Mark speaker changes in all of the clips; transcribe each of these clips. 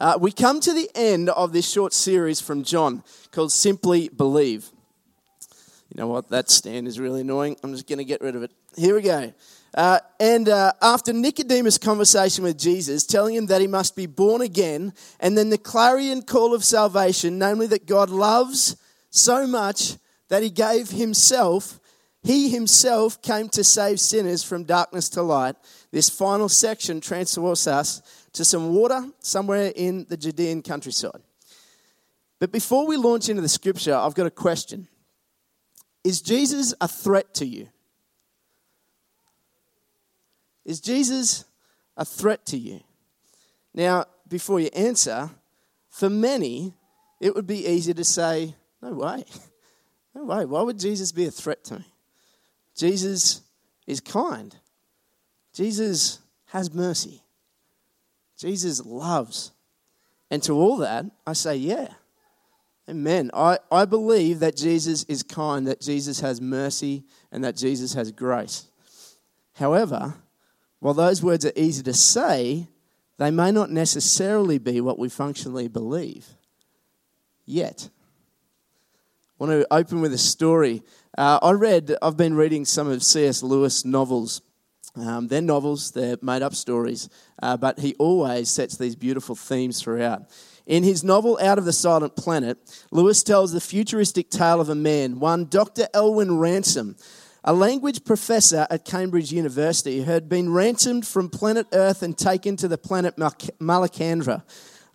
Speaker 1: Uh, we come to the end of this short series from John called Simply Believe. You know what? That stand is really annoying. I'm just going to get rid of it. Here we go. Uh, and uh, after Nicodemus' conversation with Jesus, telling him that he must be born again, and then the clarion call of salvation, namely that God loves so much that he gave himself, he himself came to save sinners from darkness to light. This final section transports us to some water somewhere in the Judean countryside. But before we launch into the scripture, I've got a question Is Jesus a threat to you? Is Jesus a threat to you? Now, before you answer, for many, it would be easy to say, No way. No way. Why would Jesus be a threat to me? Jesus is kind. Jesus has mercy. Jesus loves. And to all that, I say, yeah. Amen. I, I believe that Jesus is kind, that Jesus has mercy, and that Jesus has grace. However, while those words are easy to say, they may not necessarily be what we functionally believe yet. I want to open with a story. Uh, I read, I've been reading some of C.S. Lewis novels um, they're novels, they're made up stories, uh, but he always sets these beautiful themes throughout. In his novel Out of the Silent Planet, Lewis tells the futuristic tale of a man, one Dr. Elwin Ransom, a language professor at Cambridge University who had been ransomed from planet Earth and taken to the planet Malacandra,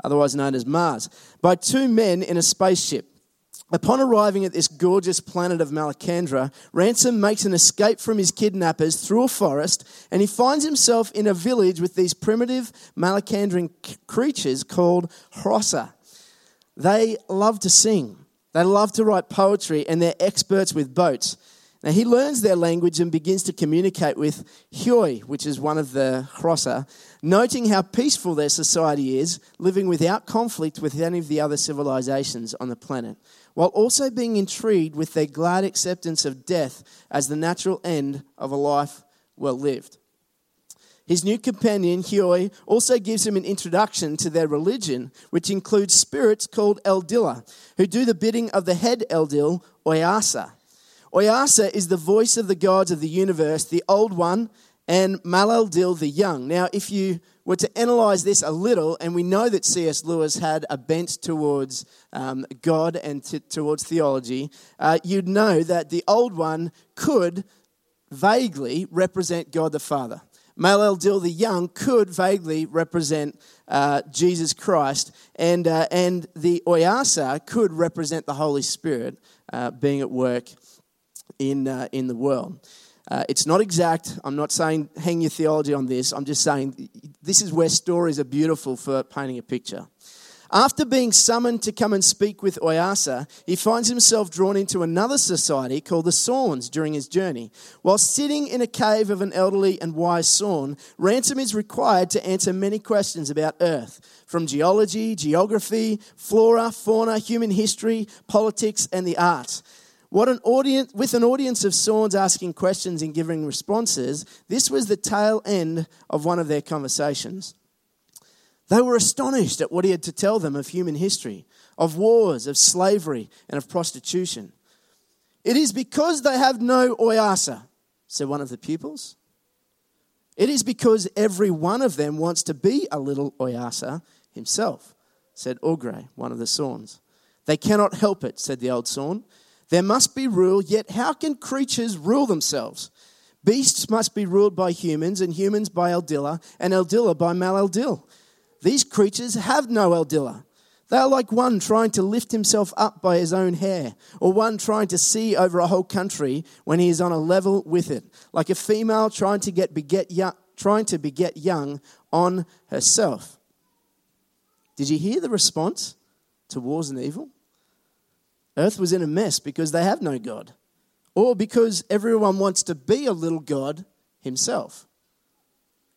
Speaker 1: otherwise known as Mars, by two men in a spaceship. Upon arriving at this gorgeous planet of Malacandra, Ransom makes an escape from his kidnappers through a forest, and he finds himself in a village with these primitive Malacandran creatures called Hrossa. They love to sing, they love to write poetry, and they're experts with boats. Now he learns their language and begins to communicate with Hyoi, which is one of the Hrossa, noting how peaceful their society is, living without conflict with any of the other civilizations on the planet while also being intrigued with their glad acceptance of death as the natural end of a life well lived. His new companion, Hyoi, also gives him an introduction to their religion, which includes spirits called Eldila, who do the bidding of the head Eldil, Oyarsa. Oyarsa is the voice of the gods of the universe, the old one, and Maleldil the young. Now, if you were to analyze this a little, and we know that C.S. Lewis had a bent towards um, God and t- towards theology, uh, you'd know that the old one could vaguely represent God the Father. Maleldil the young could vaguely represent uh, Jesus Christ, and, uh, and the Oyarsa could represent the Holy Spirit uh, being at work in, uh, in the world. Uh, it's not exact. I'm not saying hang your theology on this. I'm just saying this is where stories are beautiful for painting a picture. After being summoned to come and speak with Oyarsa, he finds himself drawn into another society called the Sorns during his journey. While sitting in a cave of an elderly and wise Sorn, Ransom is required to answer many questions about Earth, from geology, geography, flora, fauna, human history, politics, and the arts. What an audience, with an audience of Sorns asking questions and giving responses, this was the tail end of one of their conversations. They were astonished at what he had to tell them of human history, of wars, of slavery, and of prostitution. It is because they have no oyarsa, said one of the pupils. It is because every one of them wants to be a little oyarsa himself, said Augray, one of the Sorns. They cannot help it, said the old Sorn. There must be rule, yet how can creatures rule themselves? Beasts must be ruled by humans, and humans by Eldila, and Eldila by Maleldil. These creatures have no Eldila. They are like one trying to lift himself up by his own hair, or one trying to see over a whole country when he is on a level with it, like a female trying to get beget young, trying to beget young on herself. Did you hear the response to wars and evil? Earth was in a mess because they have no God, or because everyone wants to be a little God himself.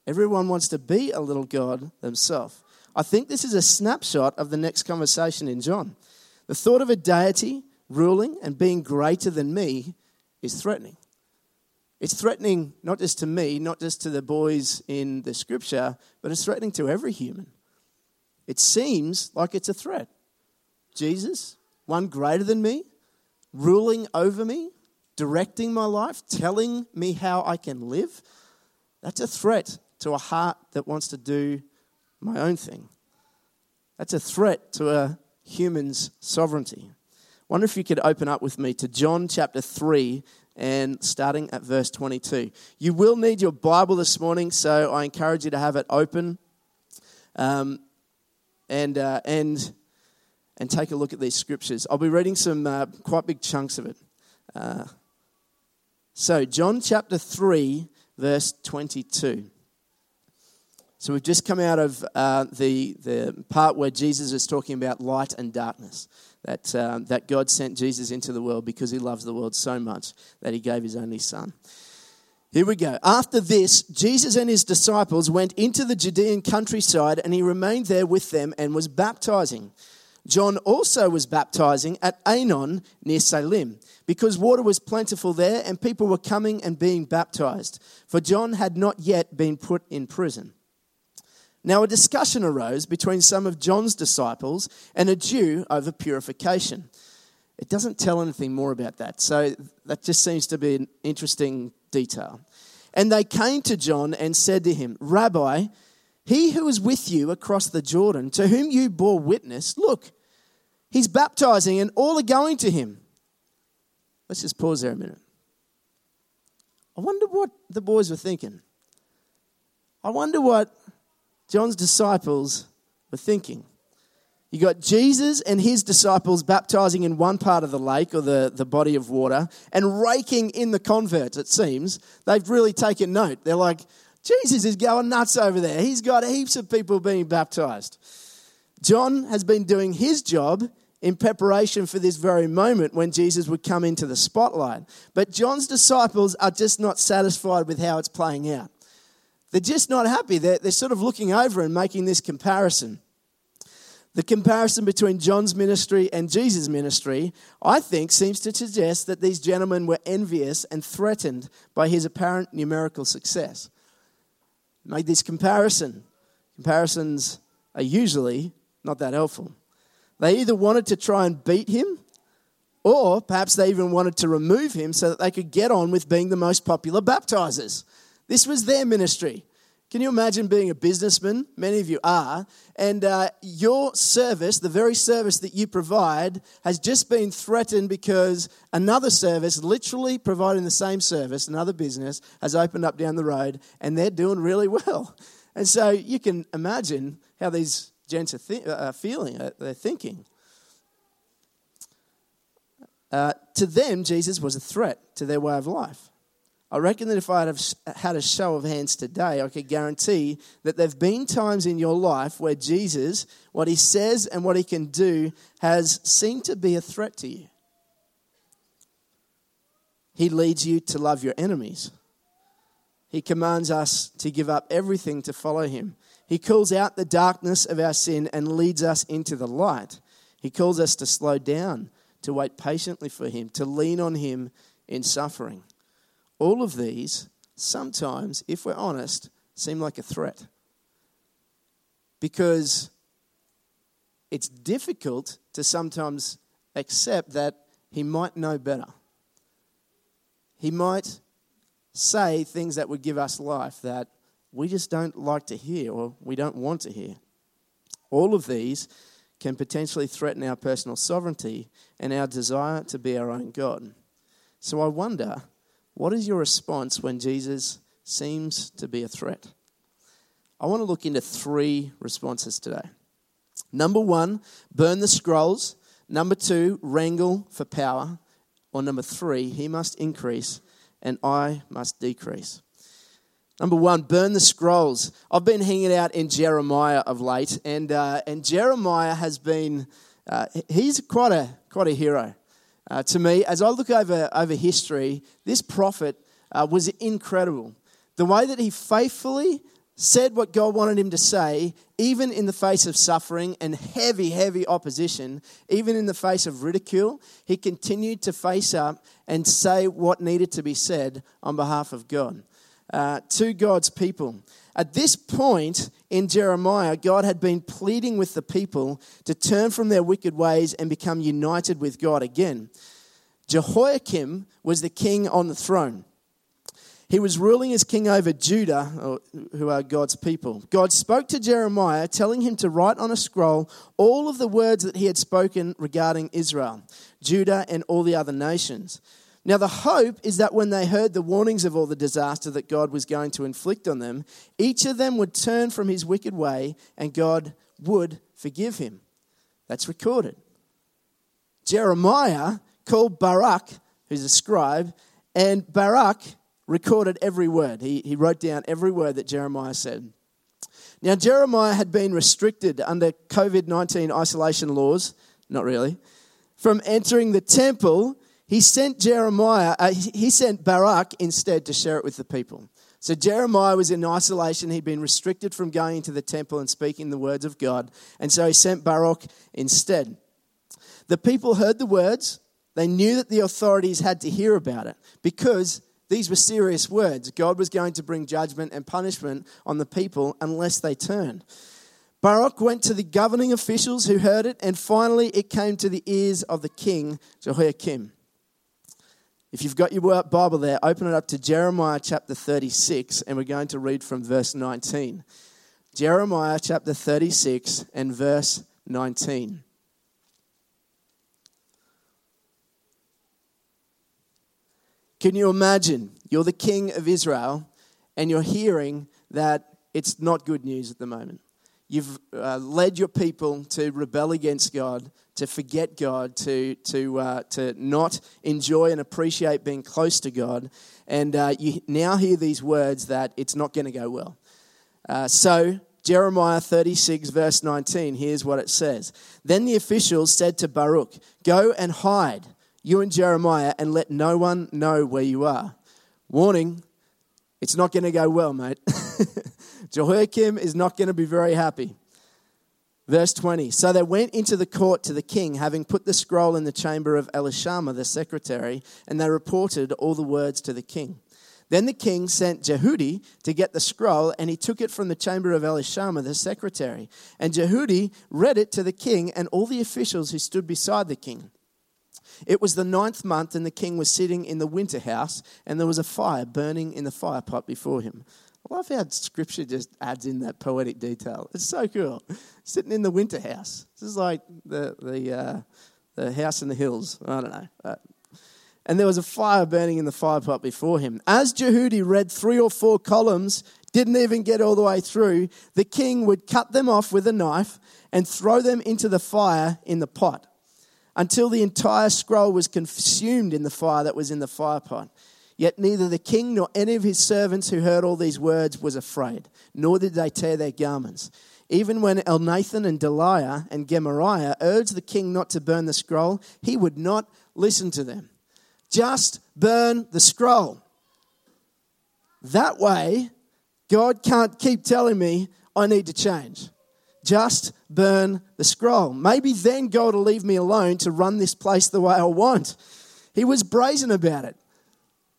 Speaker 1: Everyone wants to be a little God themselves. I think this is a snapshot of the next conversation in John. The thought of a deity ruling and being greater than me is threatening. It's threatening not just to me, not just to the boys in the scripture, but it's threatening to every human. it seems like it's a threat. Jesus, one greater than me, ruling over me, directing my life, telling me how I can live, that's a threat to a heart that wants to do my own thing. That's a threat to a human's sovereignty. Wonder if you could open up with me to John chapter 3 and starting at verse 22. You will need your Bible this morning, so I encourage you to have it open um, and, uh, and, and take a look at these scriptures. I'll be reading some uh, quite big chunks of it. Uh, so, John chapter 3, verse 22. So we've just come out of uh, the, the part where Jesus is talking about light and darkness. That, uh, that God sent Jesus into the world because he loves the world so much that he gave his only son. Here we go. After this, Jesus and his disciples went into the Judean countryside and he remained there with them and was baptizing. John also was baptizing at Aenon near Salim because water was plentiful there and people were coming and being baptized, for John had not yet been put in prison. Now, a discussion arose between some of John's disciples and a Jew over purification. It doesn't tell anything more about that, so that just seems to be an interesting detail. And they came to John and said to him, Rabbi, he who is with you across the Jordan, to whom you bore witness, look, he's baptizing and all are going to him. Let's just pause there a minute. I wonder what the boys were thinking. I wonder what John's disciples were thinking. You got Jesus and his disciples baptizing in one part of the lake or the, the body of water and raking in the converts, it seems. They've really taken note. They're like, Jesus is going nuts over there. He's got heaps of people being baptized. John has been doing his job in preparation for this very moment when Jesus would come into the spotlight. But John's disciples are just not satisfied with how it's playing out. They're just not happy. They're, they're sort of looking over and making this comparison. The comparison between John's ministry and Jesus' ministry, I think, seems to suggest that these gentlemen were envious and threatened by his apparent numerical success. Made this comparison. Comparisons are usually not that helpful. They either wanted to try and beat him, or perhaps they even wanted to remove him so that they could get on with being the most popular baptizers. This was their ministry. Can you imagine being a businessman? Many of you are. And uh, your service, the very service that you provide, has just been threatened because another service, literally providing the same service, another business, has opened up down the road and they're doing really well. And so you can imagine how these gents are, th- are feeling, uh, they're thinking. Uh, to them, Jesus was a threat to their way of life. I reckon that if I had had a show of hands today, I could guarantee that there have been times in your life where Jesus, what he says and what he can do, has seemed to be a threat to you. He leads you to love your enemies. He commands us to give up everything to follow him. He calls out the darkness of our sin and leads us into the light. He calls us to slow down, to wait patiently for him, to lean on him in suffering. All of these, sometimes, if we're honest, seem like a threat. Because it's difficult to sometimes accept that he might know better. He might say things that would give us life that we just don't like to hear or we don't want to hear. All of these can potentially threaten our personal sovereignty and our desire to be our own God. So I wonder what is your response when Jesus seems to be a threat? I want to look into three responses today. Number one, burn the scrolls. Number two, wrangle for power. Or number three, he must increase and I must decrease. Number one, burn the scrolls. I've been hanging out in Jeremiah of late, and, uh, and Jeremiah has been, uh, he's quite a, quite a hero. Uh, to me, as I look over, over history, this prophet uh, was incredible. The way that he faithfully said what God wanted him to say, even in the face of suffering and heavy, heavy opposition, even in the face of ridicule, he continued to face up and say what needed to be said on behalf of God uh, to God's people. At this point in Jeremiah, God had been pleading with the people to turn from their wicked ways and become united with God again. Jehoiakim was the king on the throne. He was ruling as king over Judah, who are God's people. God spoke to Jeremiah, telling him to write on a scroll all of the words that he had spoken regarding Israel, Judah, and all the other nations. Now, the hope is that when they heard the warnings of all the disaster that God was going to inflict on them, each of them would turn from his wicked way and God would forgive him. That's recorded. Jeremiah called Baruch, who's a scribe, and Baruch recorded every word. He, he wrote down every word that Jeremiah said. Now, Jeremiah had been restricted under COVID 19 isolation laws, not really, from entering the temple he sent Jeremiah, uh, he sent Baruch instead to share it with the people. So Jeremiah was in isolation. He'd been restricted from going into the temple and speaking the words of God. And so he sent Baruch instead. The people heard the words. They knew that the authorities had to hear about it because these were serious words. God was going to bring judgment and punishment on the people unless they turned. Baruch went to the governing officials who heard it, and finally it came to the ears of the king, Jehoiakim. If you've got your Bible there, open it up to Jeremiah chapter 36, and we're going to read from verse 19. Jeremiah chapter 36 and verse 19. Can you imagine? You're the king of Israel, and you're hearing that it's not good news at the moment. You've uh, led your people to rebel against God, to forget God, to, to, uh, to not enjoy and appreciate being close to God. And uh, you now hear these words that it's not going to go well. Uh, so, Jeremiah 36, verse 19, here's what it says Then the officials said to Baruch, Go and hide, you and Jeremiah, and let no one know where you are. Warning, it's not going to go well, mate. Jehoiakim is not going to be very happy. Verse 20 So they went into the court to the king, having put the scroll in the chamber of Elishama, the secretary, and they reported all the words to the king. Then the king sent Jehudi to get the scroll, and he took it from the chamber of Elishama, the secretary. And Jehudi read it to the king and all the officials who stood beside the king. It was the ninth month, and the king was sitting in the winter house, and there was a fire burning in the fire pot before him. I love how scripture just adds in that poetic detail. It's so cool. Sitting in the winter house. This is like the, the, uh, the house in the hills. I don't know. Uh, and there was a fire burning in the fire pot before him. As Jehudi read three or four columns, didn't even get all the way through, the king would cut them off with a knife and throw them into the fire in the pot until the entire scroll was consumed in the fire that was in the fire pot. Yet neither the king nor any of his servants who heard all these words was afraid, nor did they tear their garments. Even when Elnathan and Delaiah and Gemariah urged the king not to burn the scroll, he would not listen to them. Just burn the scroll. That way, God can't keep telling me I need to change. Just burn the scroll. Maybe then God will leave me alone to run this place the way I want. He was brazen about it.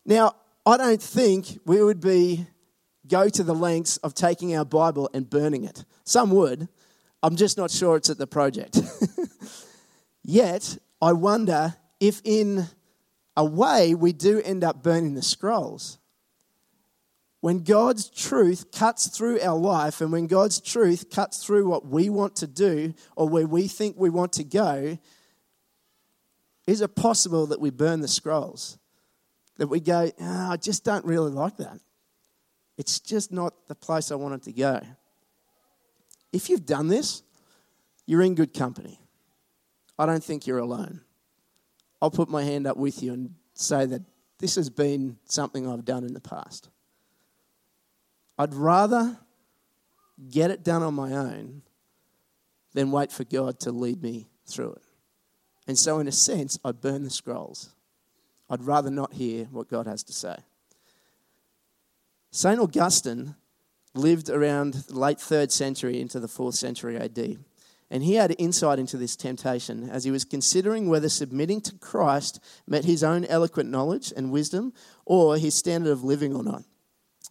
Speaker 1: Now, I don't think we would be go to the lengths of taking our Bible and burning it. Some would. I'm just not sure it's at the project. Yet, I wonder if in a way we do end up burning the scrolls. When God's truth cuts through our life and when God's truth cuts through what we want to do or where we think we want to go, is it possible that we burn the scrolls? That we go, oh, I just don't really like that. It's just not the place I wanted to go. If you've done this, you're in good company. I don't think you're alone. I'll put my hand up with you and say that this has been something I've done in the past. I'd rather get it done on my own than wait for God to lead me through it. And so, in a sense, I burn the scrolls. I'd rather not hear what God has to say. St. Augustine lived around the late third century into the fourth century AD. And he had insight into this temptation as he was considering whether submitting to Christ met his own eloquent knowledge and wisdom or his standard of living or not.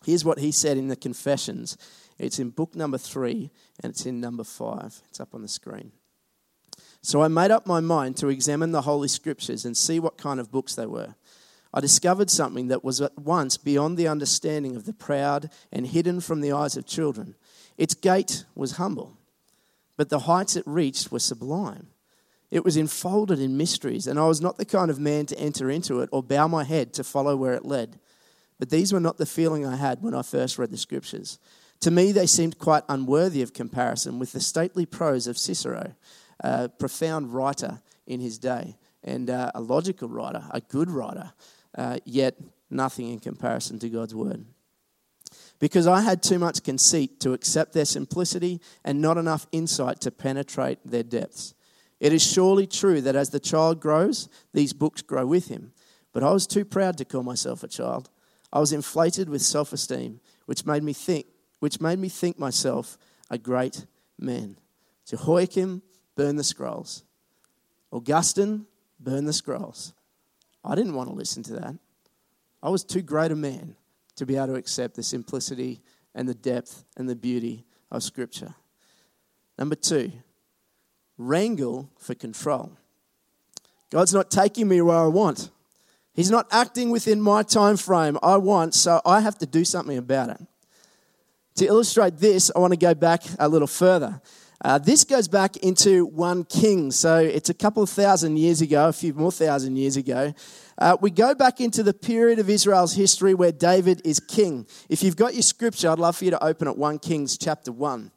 Speaker 1: Here's what he said in the Confessions. It's in book number three and it's in number five. It's up on the screen. So I made up my mind to examine the Holy Scriptures and see what kind of books they were. I discovered something that was at once beyond the understanding of the proud and hidden from the eyes of children. Its gate was humble, but the heights it reached were sublime. It was enfolded in mysteries, and I was not the kind of man to enter into it or bow my head to follow where it led. But these were not the feeling I had when I first read the scriptures. To me, they seemed quite unworthy of comparison with the stately prose of Cicero, a profound writer in his day, and uh, a logical writer, a good writer, uh, yet nothing in comparison to God's word. Because I had too much conceit to accept their simplicity and not enough insight to penetrate their depths. It is surely true that as the child grows, these books grow with him. But I was too proud to call myself a child. I was inflated with self esteem, which made me think which made me think myself a great man. Jehoiakim burned the scrolls. Augustine burn the scrolls. I didn't want to listen to that. I was too great a man to be able to accept the simplicity and the depth and the beauty of Scripture. Number two, wrangle for control. God's not taking me where I want. He's not acting within my time frame I want, so I have to do something about it. To illustrate this, I want to go back a little further. Uh, this goes back into 1 King, so it's a couple of thousand years ago, a few more thousand years ago. Uh, we go back into the period of Israel's history where David is king. If you've got your scripture, I'd love for you to open at 1 Kings chapter 1.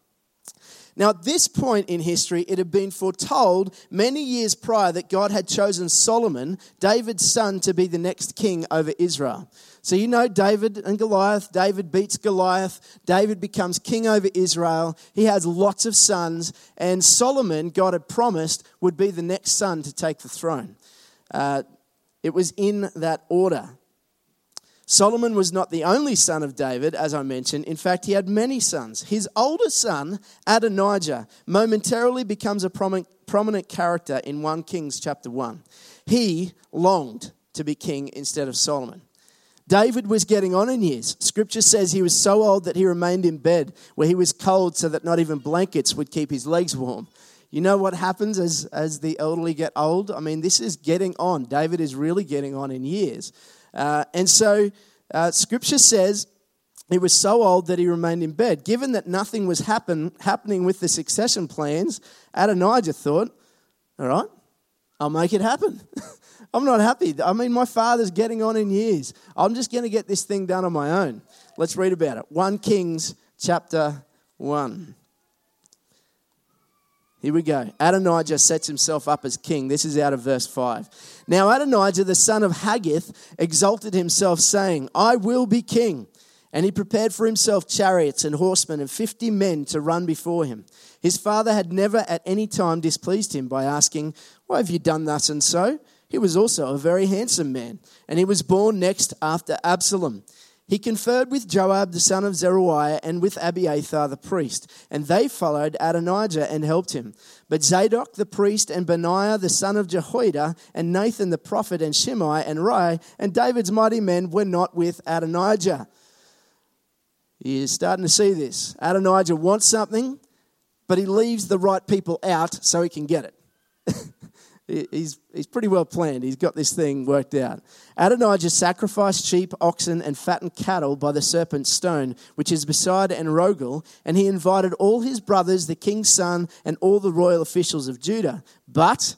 Speaker 1: Now, at this point in history, it had been foretold many years prior that God had chosen Solomon, David's son, to be the next king over Israel. So, you know, David and Goliath. David beats Goliath. David becomes king over Israel. He has lots of sons. And Solomon, God had promised, would be the next son to take the throne. Uh, it was in that order. Solomon was not the only son of David, as I mentioned. In fact, he had many sons. His older son, Adonijah, momentarily becomes a prominent character in 1 Kings chapter 1. He longed to be king instead of Solomon. David was getting on in years. Scripture says he was so old that he remained in bed where he was cold so that not even blankets would keep his legs warm. You know what happens as, as the elderly get old? I mean, this is getting on. David is really getting on in years. Uh, and so uh, scripture says he was so old that he remained in bed. Given that nothing was happen, happening with the succession plans, Adonijah thought, all right, I'll make it happen. I'm not happy. I mean, my father's getting on in years. I'm just going to get this thing done on my own. Let's read about it. 1 Kings chapter 1. Here we go. Adonijah sets himself up as king. This is out of verse 5. Now, Adonijah, the son of Haggith, exalted himself, saying, I will be king. And he prepared for himself chariots and horsemen and fifty men to run before him. His father had never at any time displeased him by asking, Why have you done thus and so? He was also a very handsome man, and he was born next after Absalom. He conferred with Joab the son of Zeruiah and with Abiathar the priest, and they followed Adonijah and helped him. But Zadok the priest and Benaiah the son of Jehoiada and Nathan the prophet and Shimei and Rei and David's mighty men were not with Adonijah. You're starting to see this. Adonijah wants something, but he leaves the right people out so he can get it. He's, he's pretty well planned. He's got this thing worked out. Adonijah sacrificed sheep, oxen, and fattened cattle by the serpent's stone, which is beside Enrogel, and he invited all his brothers, the king's son, and all the royal officials of Judah. But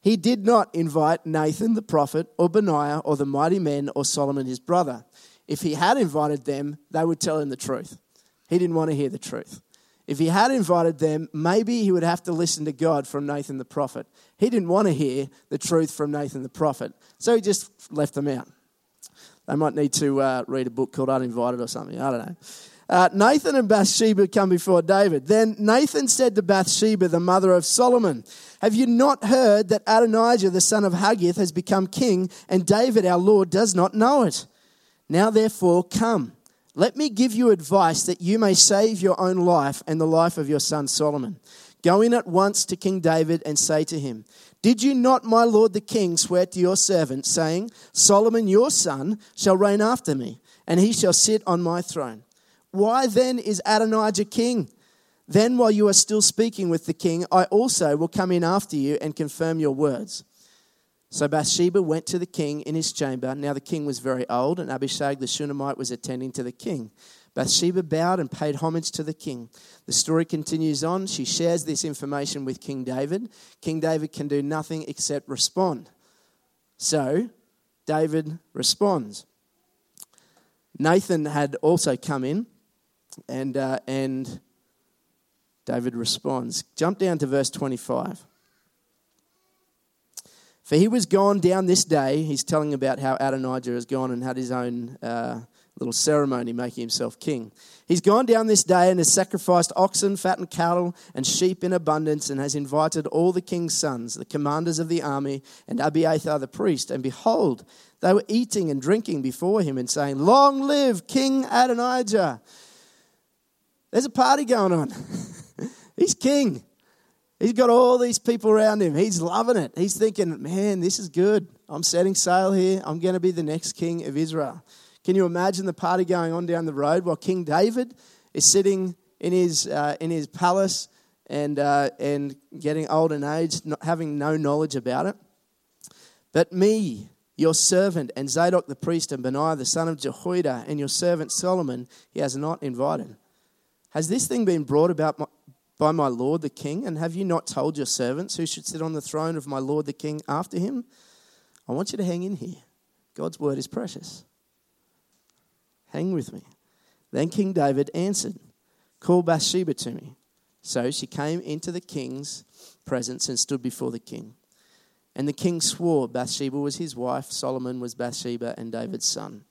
Speaker 1: he did not invite Nathan the prophet, or Benaiah, or the mighty men, or Solomon his brother. If he had invited them, they would tell him the truth. He didn't want to hear the truth. If he had invited them, maybe he would have to listen to God from Nathan the prophet. He didn't want to hear the truth from Nathan the prophet, so he just left them out. They might need to uh, read a book called Uninvited or something. I don't know. Uh, Nathan and Bathsheba come before David. Then Nathan said to Bathsheba, the mother of Solomon, Have you not heard that Adonijah, the son of Haggith, has become king, and David, our Lord, does not know it? Now, therefore, come let me give you advice that you may save your own life and the life of your son Solomon. Go in at once to King David and say to him, Did you not, my lord the king, swear to your servant, saying, Solomon your son shall reign after me? and he shall sit on my throne. Why then is Adonijah king? Then, while you are still speaking with the king, I also will come in after you and confirm your words. So Bathsheba went to the king in his chamber. Now the king was very old, and Abishag the Shunammite was attending to the king. Bathsheba bowed and paid homage to the king. The story continues on. She shares this information with King David. King David can do nothing except respond. So David responds. Nathan had also come in, and, uh, and David responds. Jump down to verse 25. For he was gone down this day. He's telling about how Adonijah has gone and had his own uh, little ceremony making himself king. He's gone down this day and has sacrificed oxen, fattened cattle, and sheep in abundance, and has invited all the king's sons, the commanders of the army, and Abiathar the priest. And behold, they were eating and drinking before him and saying, Long live King Adonijah. There's a party going on. He's king. He's got all these people around him. He's loving it. He's thinking, man, this is good. I'm setting sail here. I'm going to be the next king of Israel. Can you imagine the party going on down the road while King David is sitting in his, uh, in his palace and, uh, and getting old and aged, not having no knowledge about it? But me, your servant, and Zadok the priest, and Benaiah the son of Jehoiada, and your servant Solomon, he has not invited. Has this thing been brought about by my lord the king? And have you not told your servants who should sit on the throne of my lord the king after him? I want you to hang in here. God's word is precious. Hang with me. Then King David answered, Call Bathsheba to me. So she came into the king's presence and stood before the king. And the king swore Bathsheba was his wife, Solomon was Bathsheba and David's son.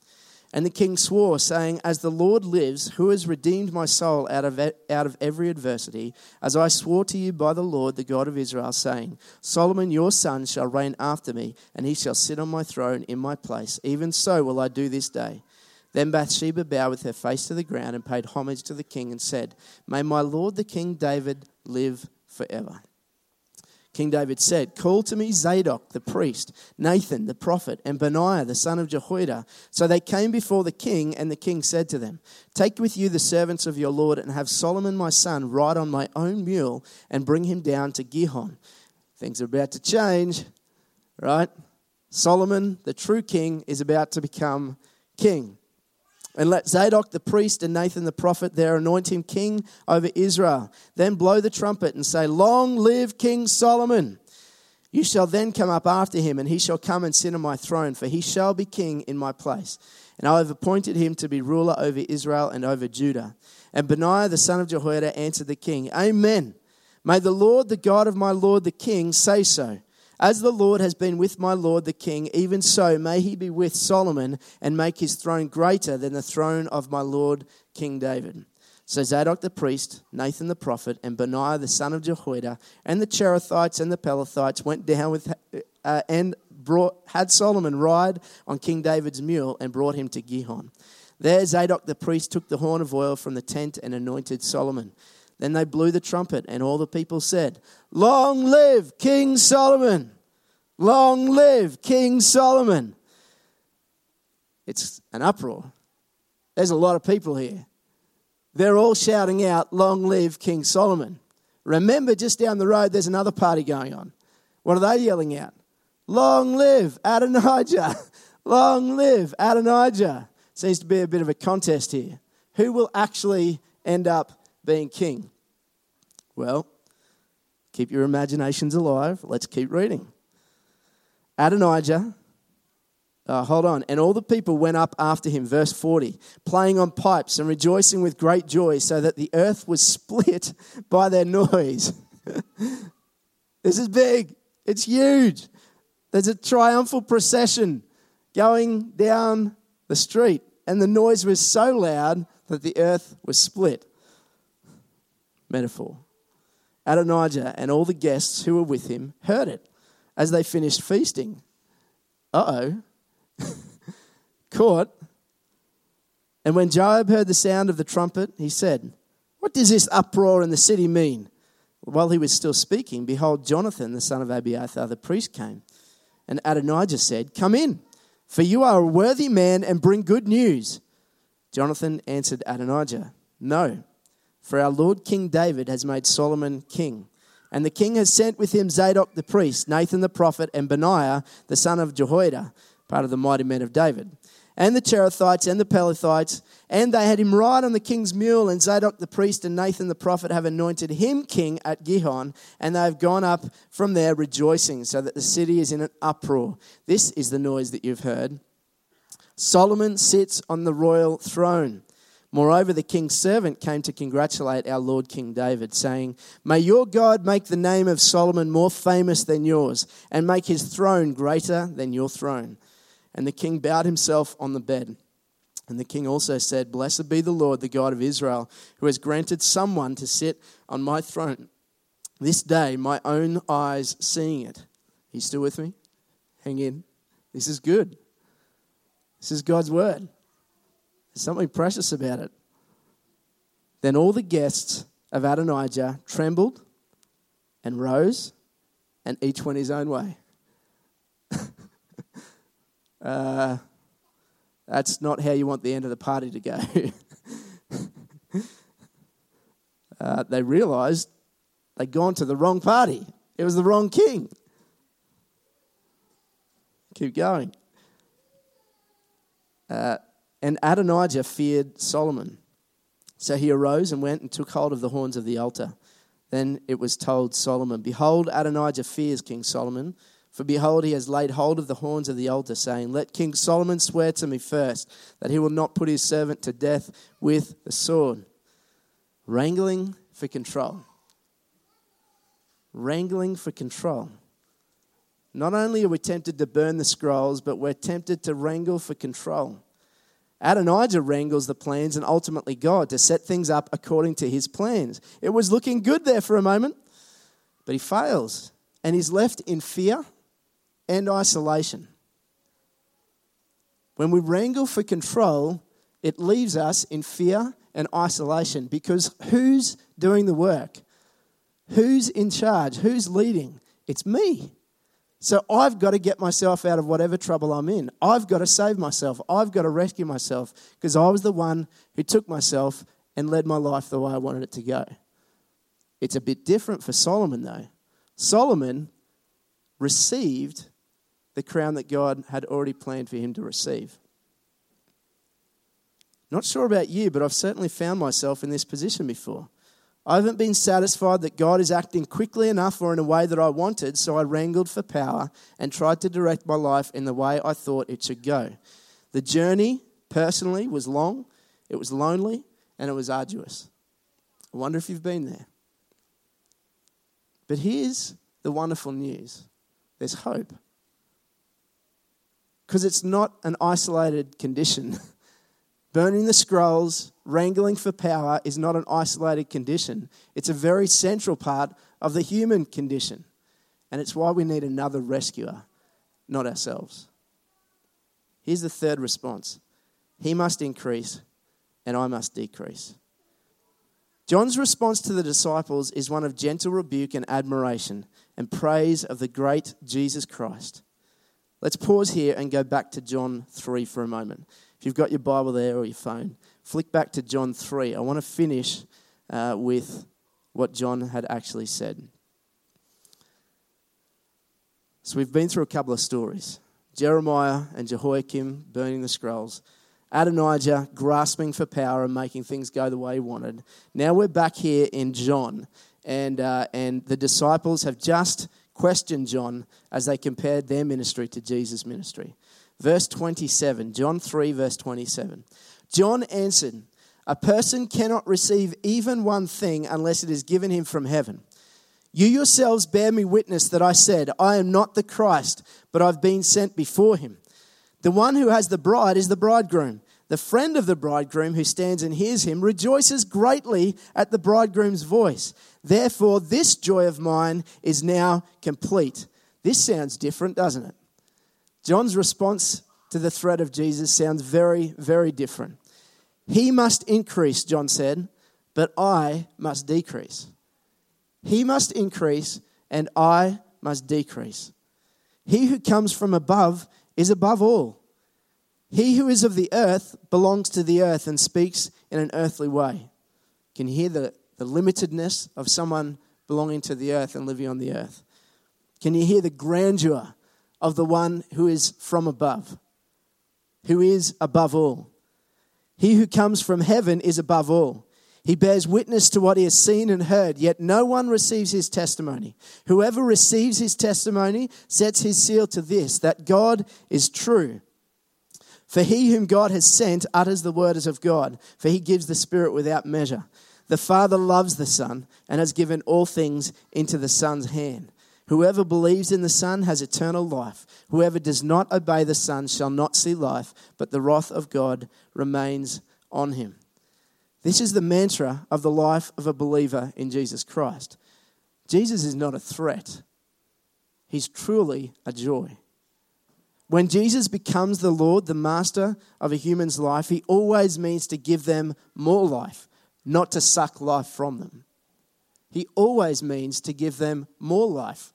Speaker 1: And the king swore, saying, As the Lord lives, who has redeemed my soul out of, out of every adversity, as I swore to you by the Lord, the God of Israel, saying, Solomon your son shall reign after me, and he shall sit on my throne in my place. Even so will I do this day. Then Bathsheba bowed with her face to the ground and paid homage to the king and said, May my lord the king David live forever. King David said, Call to me Zadok the priest, Nathan the prophet, and Benaiah the son of Jehoiada. So they came before the king, and the king said to them, Take with you the servants of your lord, and have Solomon my son ride on my own mule, and bring him down to Gihon. Things are about to change, right? Solomon, the true king, is about to become king. And let Zadok the priest and Nathan the prophet there anoint him king over Israel. Then blow the trumpet and say, Long live King Solomon. You shall then come up after him, and he shall come and sit on my throne, for he shall be king in my place. And I have appointed him to be ruler over Israel and over Judah. And Benaiah the son of Jehoiada answered the king, Amen. May the Lord, the God of my Lord the king, say so. As the Lord has been with my Lord the king, even so may he be with Solomon and make his throne greater than the throne of my Lord King David. So Zadok the priest, Nathan the prophet, and Benaiah the son of Jehoiada, and the Cherethites and the Pelethites went down with uh, and brought had Solomon ride on King David's mule and brought him to Gihon. There Zadok the priest took the horn of oil from the tent and anointed Solomon. Then they blew the trumpet, and all the people said, Long live King Solomon! Long live King Solomon! It's an uproar. There's a lot of people here. They're all shouting out, Long live King Solomon. Remember, just down the road, there's another party going on. What are they yelling out? Long live Adonijah! Long live Adonijah! Seems to be a bit of a contest here. Who will actually end up being king? Well, keep your imaginations alive. Let's keep reading. Adonijah, uh, hold on, and all the people went up after him, verse 40, playing on pipes and rejoicing with great joy, so that the earth was split by their noise. this is big, it's huge. There's a triumphal procession going down the street, and the noise was so loud that the earth was split. Metaphor. Adonijah and all the guests who were with him heard it as they finished feasting. Uh oh. Caught. And when Joab heard the sound of the trumpet, he said, What does this uproar in the city mean? While he was still speaking, behold, Jonathan, the son of Abiathar, the priest, came. And Adonijah said, Come in, for you are a worthy man and bring good news. Jonathan answered Adonijah, No, for our Lord King David has made Solomon king. And the king has sent with him Zadok the priest, Nathan the prophet, and Benaiah the son of Jehoiada, part of the mighty men of David, and the Cherethites and the Pelethites. And they had him ride on the king's mule, and Zadok the priest and Nathan the prophet have anointed him king at Gihon, and they have gone up from there rejoicing, so that the city is in an uproar. This is the noise that you've heard. Solomon sits on the royal throne. Moreover, the king's servant came to congratulate our Lord King David, saying, May your God make the name of Solomon more famous than yours, and make his throne greater than your throne. And the king bowed himself on the bed. And the king also said, Blessed be the Lord, the God of Israel, who has granted someone to sit on my throne. This day, my own eyes seeing it. Are you still with me? Hang in. This is good. This is God's word. There's something precious about it. Then all the guests of Adonijah trembled and rose, and each went his own way. uh, that's not how you want the end of the party to go. uh, they realized they'd gone to the wrong party, it was the wrong king. Keep going. Uh, and Adonijah feared Solomon. So he arose and went and took hold of the horns of the altar. Then it was told Solomon, Behold, Adonijah fears King Solomon. For behold, he has laid hold of the horns of the altar, saying, Let King Solomon swear to me first that he will not put his servant to death with the sword. Wrangling for control. Wrangling for control. Not only are we tempted to burn the scrolls, but we're tempted to wrangle for control. Adonijah wrangles the plans and ultimately God to set things up according to his plans. It was looking good there for a moment, but he fails and he's left in fear and isolation. When we wrangle for control, it leaves us in fear and isolation because who's doing the work? Who's in charge? Who's leading? It's me. So I've got to get myself out of whatever trouble I'm in. I've got to save myself. I've got to rescue myself because I was the one who took myself and led my life the way I wanted it to go. It's a bit different for Solomon, though. Solomon received the crown that God had already planned for him to receive. Not sure about you, but I've certainly found myself in this position before. I haven't been satisfied that God is acting quickly enough or in a way that I wanted, so I wrangled for power and tried to direct my life in the way I thought it should go. The journey, personally, was long, it was lonely, and it was arduous. I wonder if you've been there. But here's the wonderful news there's hope. Because it's not an isolated condition. Burning the scrolls, wrangling for power is not an isolated condition. It's a very central part of the human condition. And it's why we need another rescuer, not ourselves. Here's the third response He must increase, and I must decrease. John's response to the disciples is one of gentle rebuke and admiration and praise of the great Jesus Christ. Let's pause here and go back to John 3 for a moment. If you've got your Bible there or your phone, flick back to John 3. I want to finish uh, with what John had actually said. So we've been through a couple of stories Jeremiah and Jehoiakim burning the scrolls, Adonijah grasping for power and making things go the way he wanted. Now we're back here in John, and, uh, and the disciples have just questioned John as they compared their ministry to Jesus' ministry. Verse 27, John 3, verse 27. John answered, A person cannot receive even one thing unless it is given him from heaven. You yourselves bear me witness that I said, I am not the Christ, but I've been sent before him. The one who has the bride is the bridegroom. The friend of the bridegroom who stands and hears him rejoices greatly at the bridegroom's voice. Therefore, this joy of mine is now complete. This sounds different, doesn't it? John's response to the threat of Jesus sounds very, very different. He must increase, John said, but I must decrease. He must increase, and I must decrease. He who comes from above is above all. He who is of the earth belongs to the earth and speaks in an earthly way. Can you hear the, the limitedness of someone belonging to the earth and living on the earth? Can you hear the grandeur of the one who is from above, who is above all? He who comes from heaven is above all. He bears witness to what he has seen and heard, yet no one receives his testimony. Whoever receives his testimony sets his seal to this that God is true. For he whom God has sent utters the words of God, for he gives the Spirit without measure. The Father loves the Son and has given all things into the Son's hand. Whoever believes in the Son has eternal life. Whoever does not obey the Son shall not see life, but the wrath of God remains on him. This is the mantra of the life of a believer in Jesus Christ. Jesus is not a threat, he's truly a joy. When Jesus becomes the Lord, the master of a human's life, he always means to give them more life, not to suck life from them. He always means to give them more life,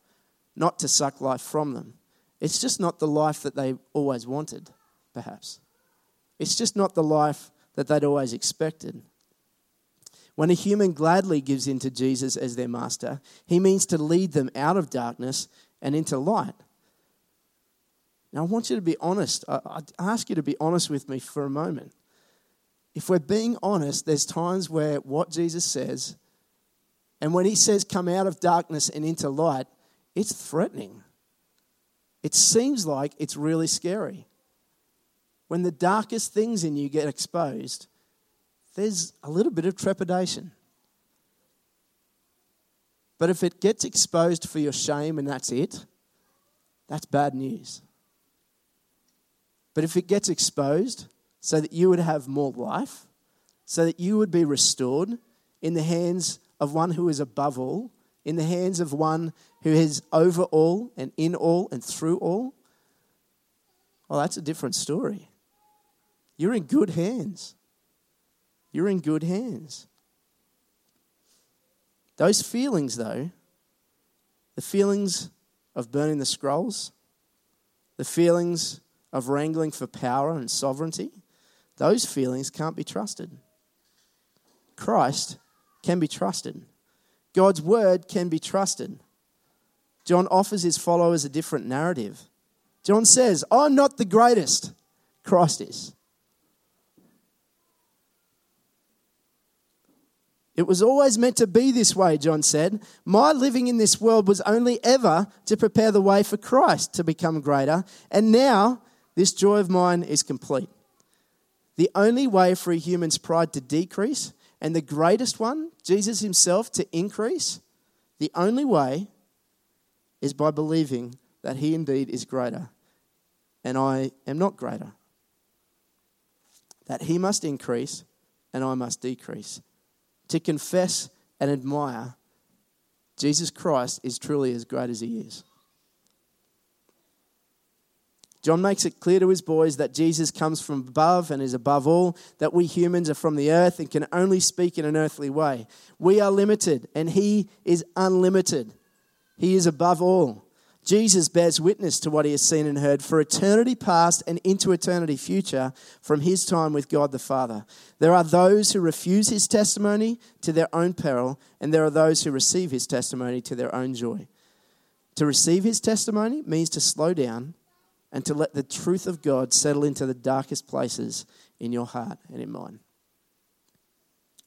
Speaker 1: not to suck life from them. It's just not the life that they always wanted, perhaps. It's just not the life that they'd always expected. When a human gladly gives in to Jesus as their master, he means to lead them out of darkness and into light. Now, I want you to be honest. I ask you to be honest with me for a moment. If we're being honest, there's times where what Jesus says, and when he says, come out of darkness and into light, it's threatening. It seems like it's really scary. When the darkest things in you get exposed, there's a little bit of trepidation. But if it gets exposed for your shame and that's it, that's bad news. But if it gets exposed so that you would have more life, so that you would be restored in the hands of one who is above all, in the hands of one who is over all and in all and through all, well, that's a different story. You're in good hands you're in good hands. Those feelings, though, the feelings of burning the scrolls, the feelings of wrangling for power and sovereignty, those feelings can't be trusted. Christ can be trusted. God's word can be trusted. John offers his followers a different narrative. John says, I'm not the greatest, Christ is. It was always meant to be this way, John said. My living in this world was only ever to prepare the way for Christ to become greater, and now this joy of mine is complete. The only way for a human's pride to decrease, and the greatest one, Jesus himself, to increase, the only way is by believing that he indeed is greater, and I am not greater. That he must increase, and I must decrease to confess and admire Jesus Christ is truly as great as he is. John makes it clear to his boys that Jesus comes from above and is above all, that we humans are from the earth and can only speak in an earthly way. We are limited and he is unlimited. He is above all. Jesus bears witness to what he has seen and heard for eternity past and into eternity future from his time with God the Father. There are those who refuse his testimony to their own peril, and there are those who receive his testimony to their own joy. To receive his testimony means to slow down and to let the truth of God settle into the darkest places in your heart and in mine.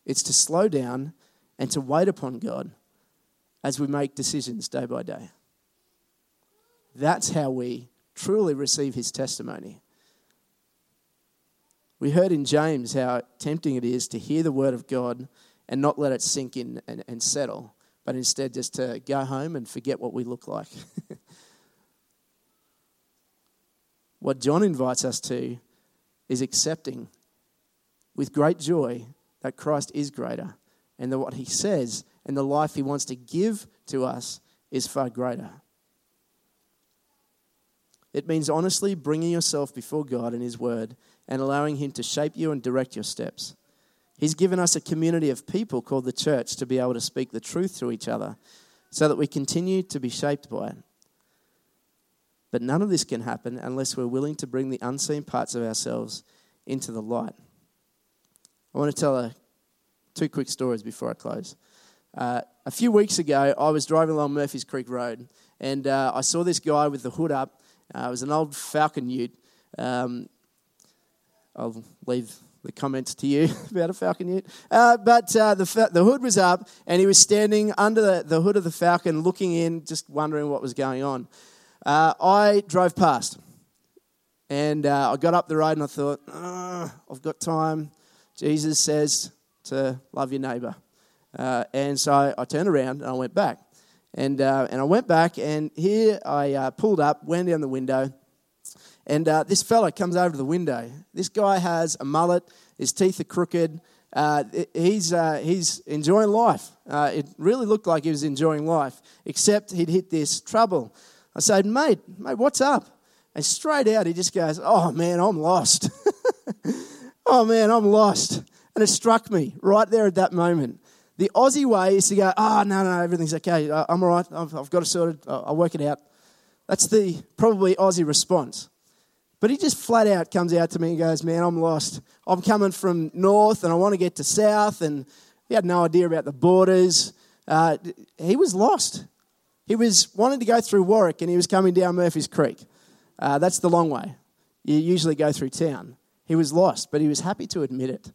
Speaker 1: It's to slow down and to wait upon God as we make decisions day by day. That's how we truly receive his testimony. We heard in James how tempting it is to hear the word of God and not let it sink in and, and settle, but instead just to go home and forget what we look like. what John invites us to is accepting with great joy that Christ is greater and that what he says and the life he wants to give to us is far greater. It means honestly bringing yourself before God and His Word and allowing Him to shape you and direct your steps. He's given us a community of people called the church to be able to speak the truth to each other so that we continue to be shaped by it. But none of this can happen unless we're willing to bring the unseen parts of ourselves into the light. I want to tell a, two quick stories before I close. Uh, a few weeks ago, I was driving along Murphy's Creek Road, and uh, I saw this guy with the hood up. Uh, it was an old Falcon Ute. Um, I'll leave the comments to you about a Falcon Ute. Uh, but uh, the, the hood was up, and he was standing under the, the hood of the Falcon, looking in, just wondering what was going on. Uh, I drove past, and I got up the road, and I thought, oh, I've got time. Jesus says to love your neighbour. Uh, and so I, turned around and I went back. And, uh, and I went back, and here I uh, pulled up, went down the window, and uh, this fella comes over to the window. This guy has a mullet, his teeth are crooked. Uh, he's, uh, he's enjoying life. it really looked like he was enjoying life, except he'd hit this trouble. I said, Mate, mate, what's up? And straight out, he just goes, Oh man, I'm lost. oh man, I'm lost. And it struck me right there at that moment. The Aussie way is to go, oh, no, no, everything's okay. I'm all right. I've, I've got it sorted. I'll work it out. That's the probably Aussie response. But he just flat out comes out to me and goes, man, I'm lost. I'm coming from north and I want to get to south. And he had no idea about the borders. Uh, he was lost. He was wanting to go through Warwick and he was coming down Murphy's Creek. Uh, that's the long way. You usually go through town. He was lost, but he was happy to admit it.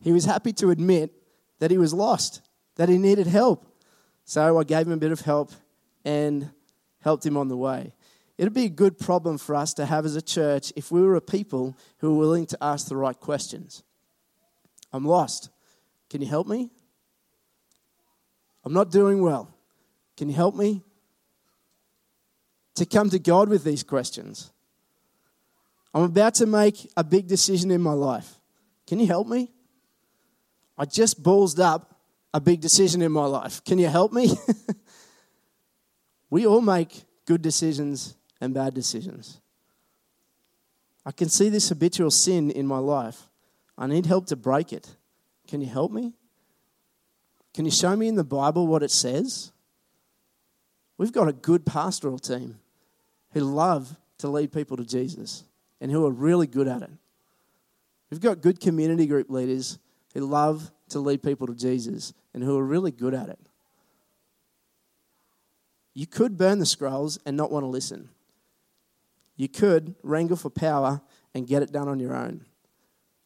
Speaker 1: He was happy to admit that he was lost, that he needed help. So I gave him a bit of help and helped him on the way. It'd be a good problem for us to have as a church if we were a people who were willing to ask the right questions. I'm lost. Can you help me? I'm not doing well. Can you help me? To come to God with these questions. I'm about to make a big decision in my life. Can you help me? I just ballsed up a big decision in my life. Can you help me? we all make good decisions and bad decisions. I can see this habitual sin in my life. I need help to break it. Can you help me? Can you show me in the Bible what it says? We've got a good pastoral team who love to lead people to Jesus and who are really good at it. We've got good community group leaders who love to lead people to Jesus and who are really good at it. You could burn the scrolls and not want to listen. You could wrangle for power and get it done on your own.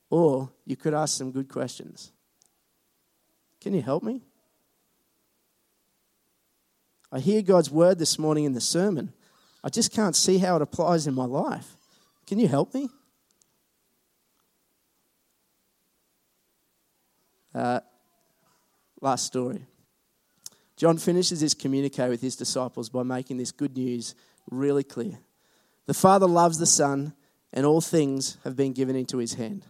Speaker 1: Or you could ask some good questions. Can you help me? I hear God's word this morning in the sermon. I just can't see how it applies in my life. Can you help me? Uh, last story. John finishes his communique with his disciples by making this good news really clear. The Father loves the Son, and all things have been given into his hand.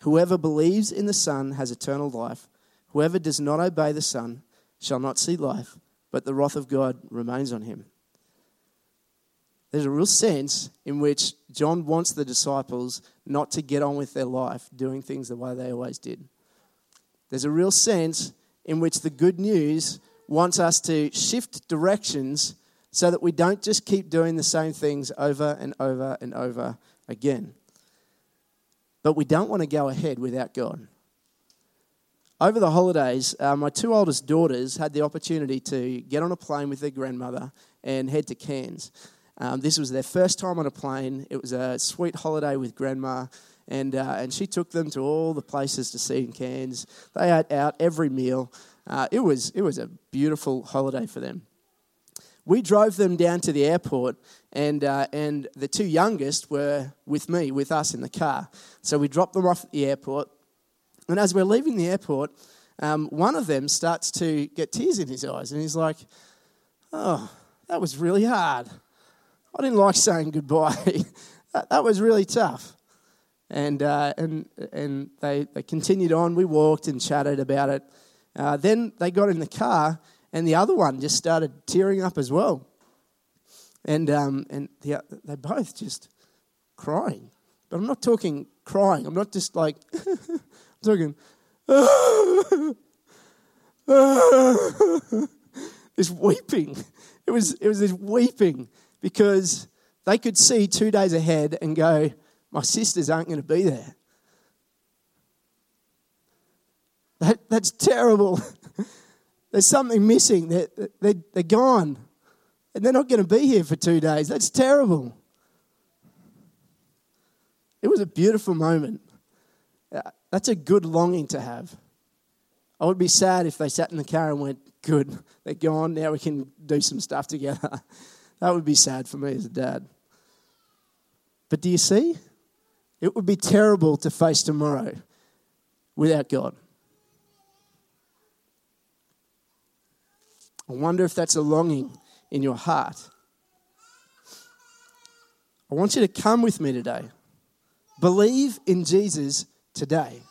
Speaker 1: Whoever believes in the Son has eternal life. Whoever does not obey the Son shall not see life, but the wrath of God remains on him. There's a real sense in which John wants the disciples not to get on with their life doing things the way they always did. There's a real sense in which the good news wants us to shift directions so that we don't just keep doing the same things over and over and over again. But we don't want to go ahead without God. Over the holidays, uh, my two oldest daughters had the opportunity to get on a plane with their grandmother and head to Cairns. Um, this was their first time on a plane. It was a sweet holiday with grandma and, uh, and she took them to all the places to see in Cairns. They ate out every meal. Uh, it, was, it was a beautiful holiday for them. We drove them down to the airport, and, uh, and the two youngest were with me, with us in the car. So we dropped them off at the airport, and as we're leaving the airport, um, one of them starts to get tears in his eyes, and he's like, Oh, that was really hard. I didn't like saying goodbye. that, that was really tough. And, uh, and, and they, they continued on. We walked and chatted about it. Uh, then they got in the car, and the other one just started tearing up as well. And, um, and the, they both just crying. But I'm not talking crying. I'm not just like, Talking, this weeping. It was, it was this weeping because they could see two days ahead and go, My sisters aren't going to be there. That, that's terrible. There's something missing. They're, they're, they're gone. And they're not going to be here for two days. That's terrible. It was a beautiful moment. That's a good longing to have. I would be sad if they sat in the car and went, Good, they're gone. Now we can do some stuff together. that would be sad for me as a dad. But do you see? It would be terrible to face tomorrow without God. I wonder if that's a longing in your heart. I want you to come with me today. Believe in Jesus today.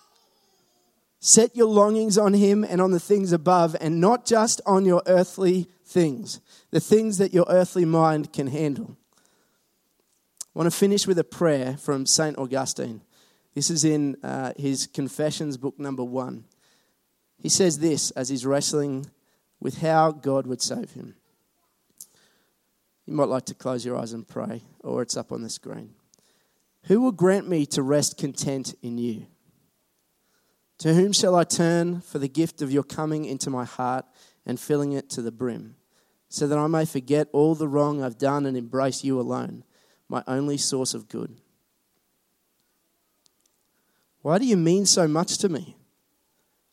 Speaker 1: Set your longings on Him and on the things above, and not just on your earthly things, the things that your earthly mind can handle. I want to finish with a prayer from St. Augustine. This is in uh, his Confessions, book number one. He says this as he's wrestling with how God would save him. You might like to close your eyes and pray, or it's up on the screen. Who will grant me to rest content in you? To whom shall I turn for the gift of your coming into my heart and filling it to the brim, so that I may forget all the wrong I've done and embrace you alone, my only source of good? Why do you mean so much to me?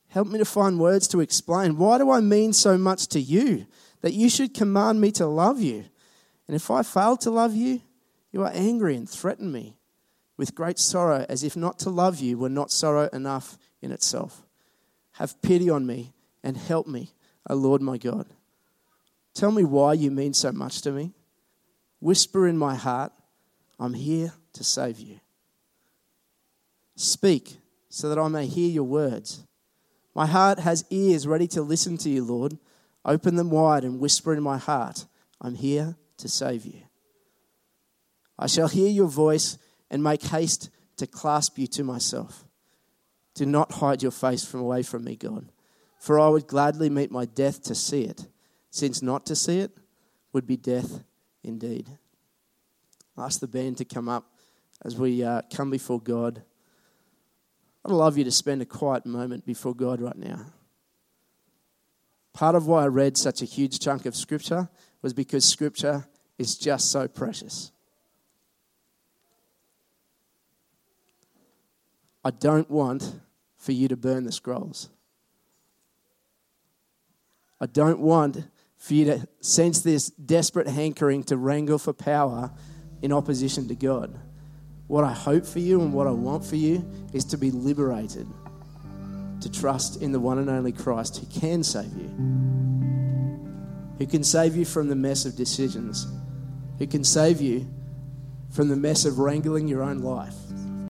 Speaker 1: Help me to find words to explain. Why do I mean so much to you that you should command me to love you? And if I fail to love you, you are angry and threaten me with great sorrow, as if not to love you were not sorrow enough in itself. Have pity on me and help me, O Lord my God. Tell me why you mean so much to me. Whisper in my heart, I'm here to save you. Speak so that I may hear your words. My heart has ears ready to listen to you, Lord. Open them wide and whisper in my heart, I'm here to save you. I shall hear your voice and make haste to clasp you to myself. Do not hide your face from away from me, God, for I would gladly meet my death to see it, since not to see it would be death indeed. I ask the band to come up as we uh, come before God. I'd love you to spend a quiet moment before God right now. Part of why I read such a huge chunk of Scripture was because Scripture is just so precious. I don't want for you to burn the scrolls. I don't want for you to sense this desperate hankering to wrangle for power in opposition to God. What I hope for you and what I want for you is to be liberated, to trust in the one and only Christ who can save you, who can save you from the mess of decisions, who can save you from the mess of wrangling your own life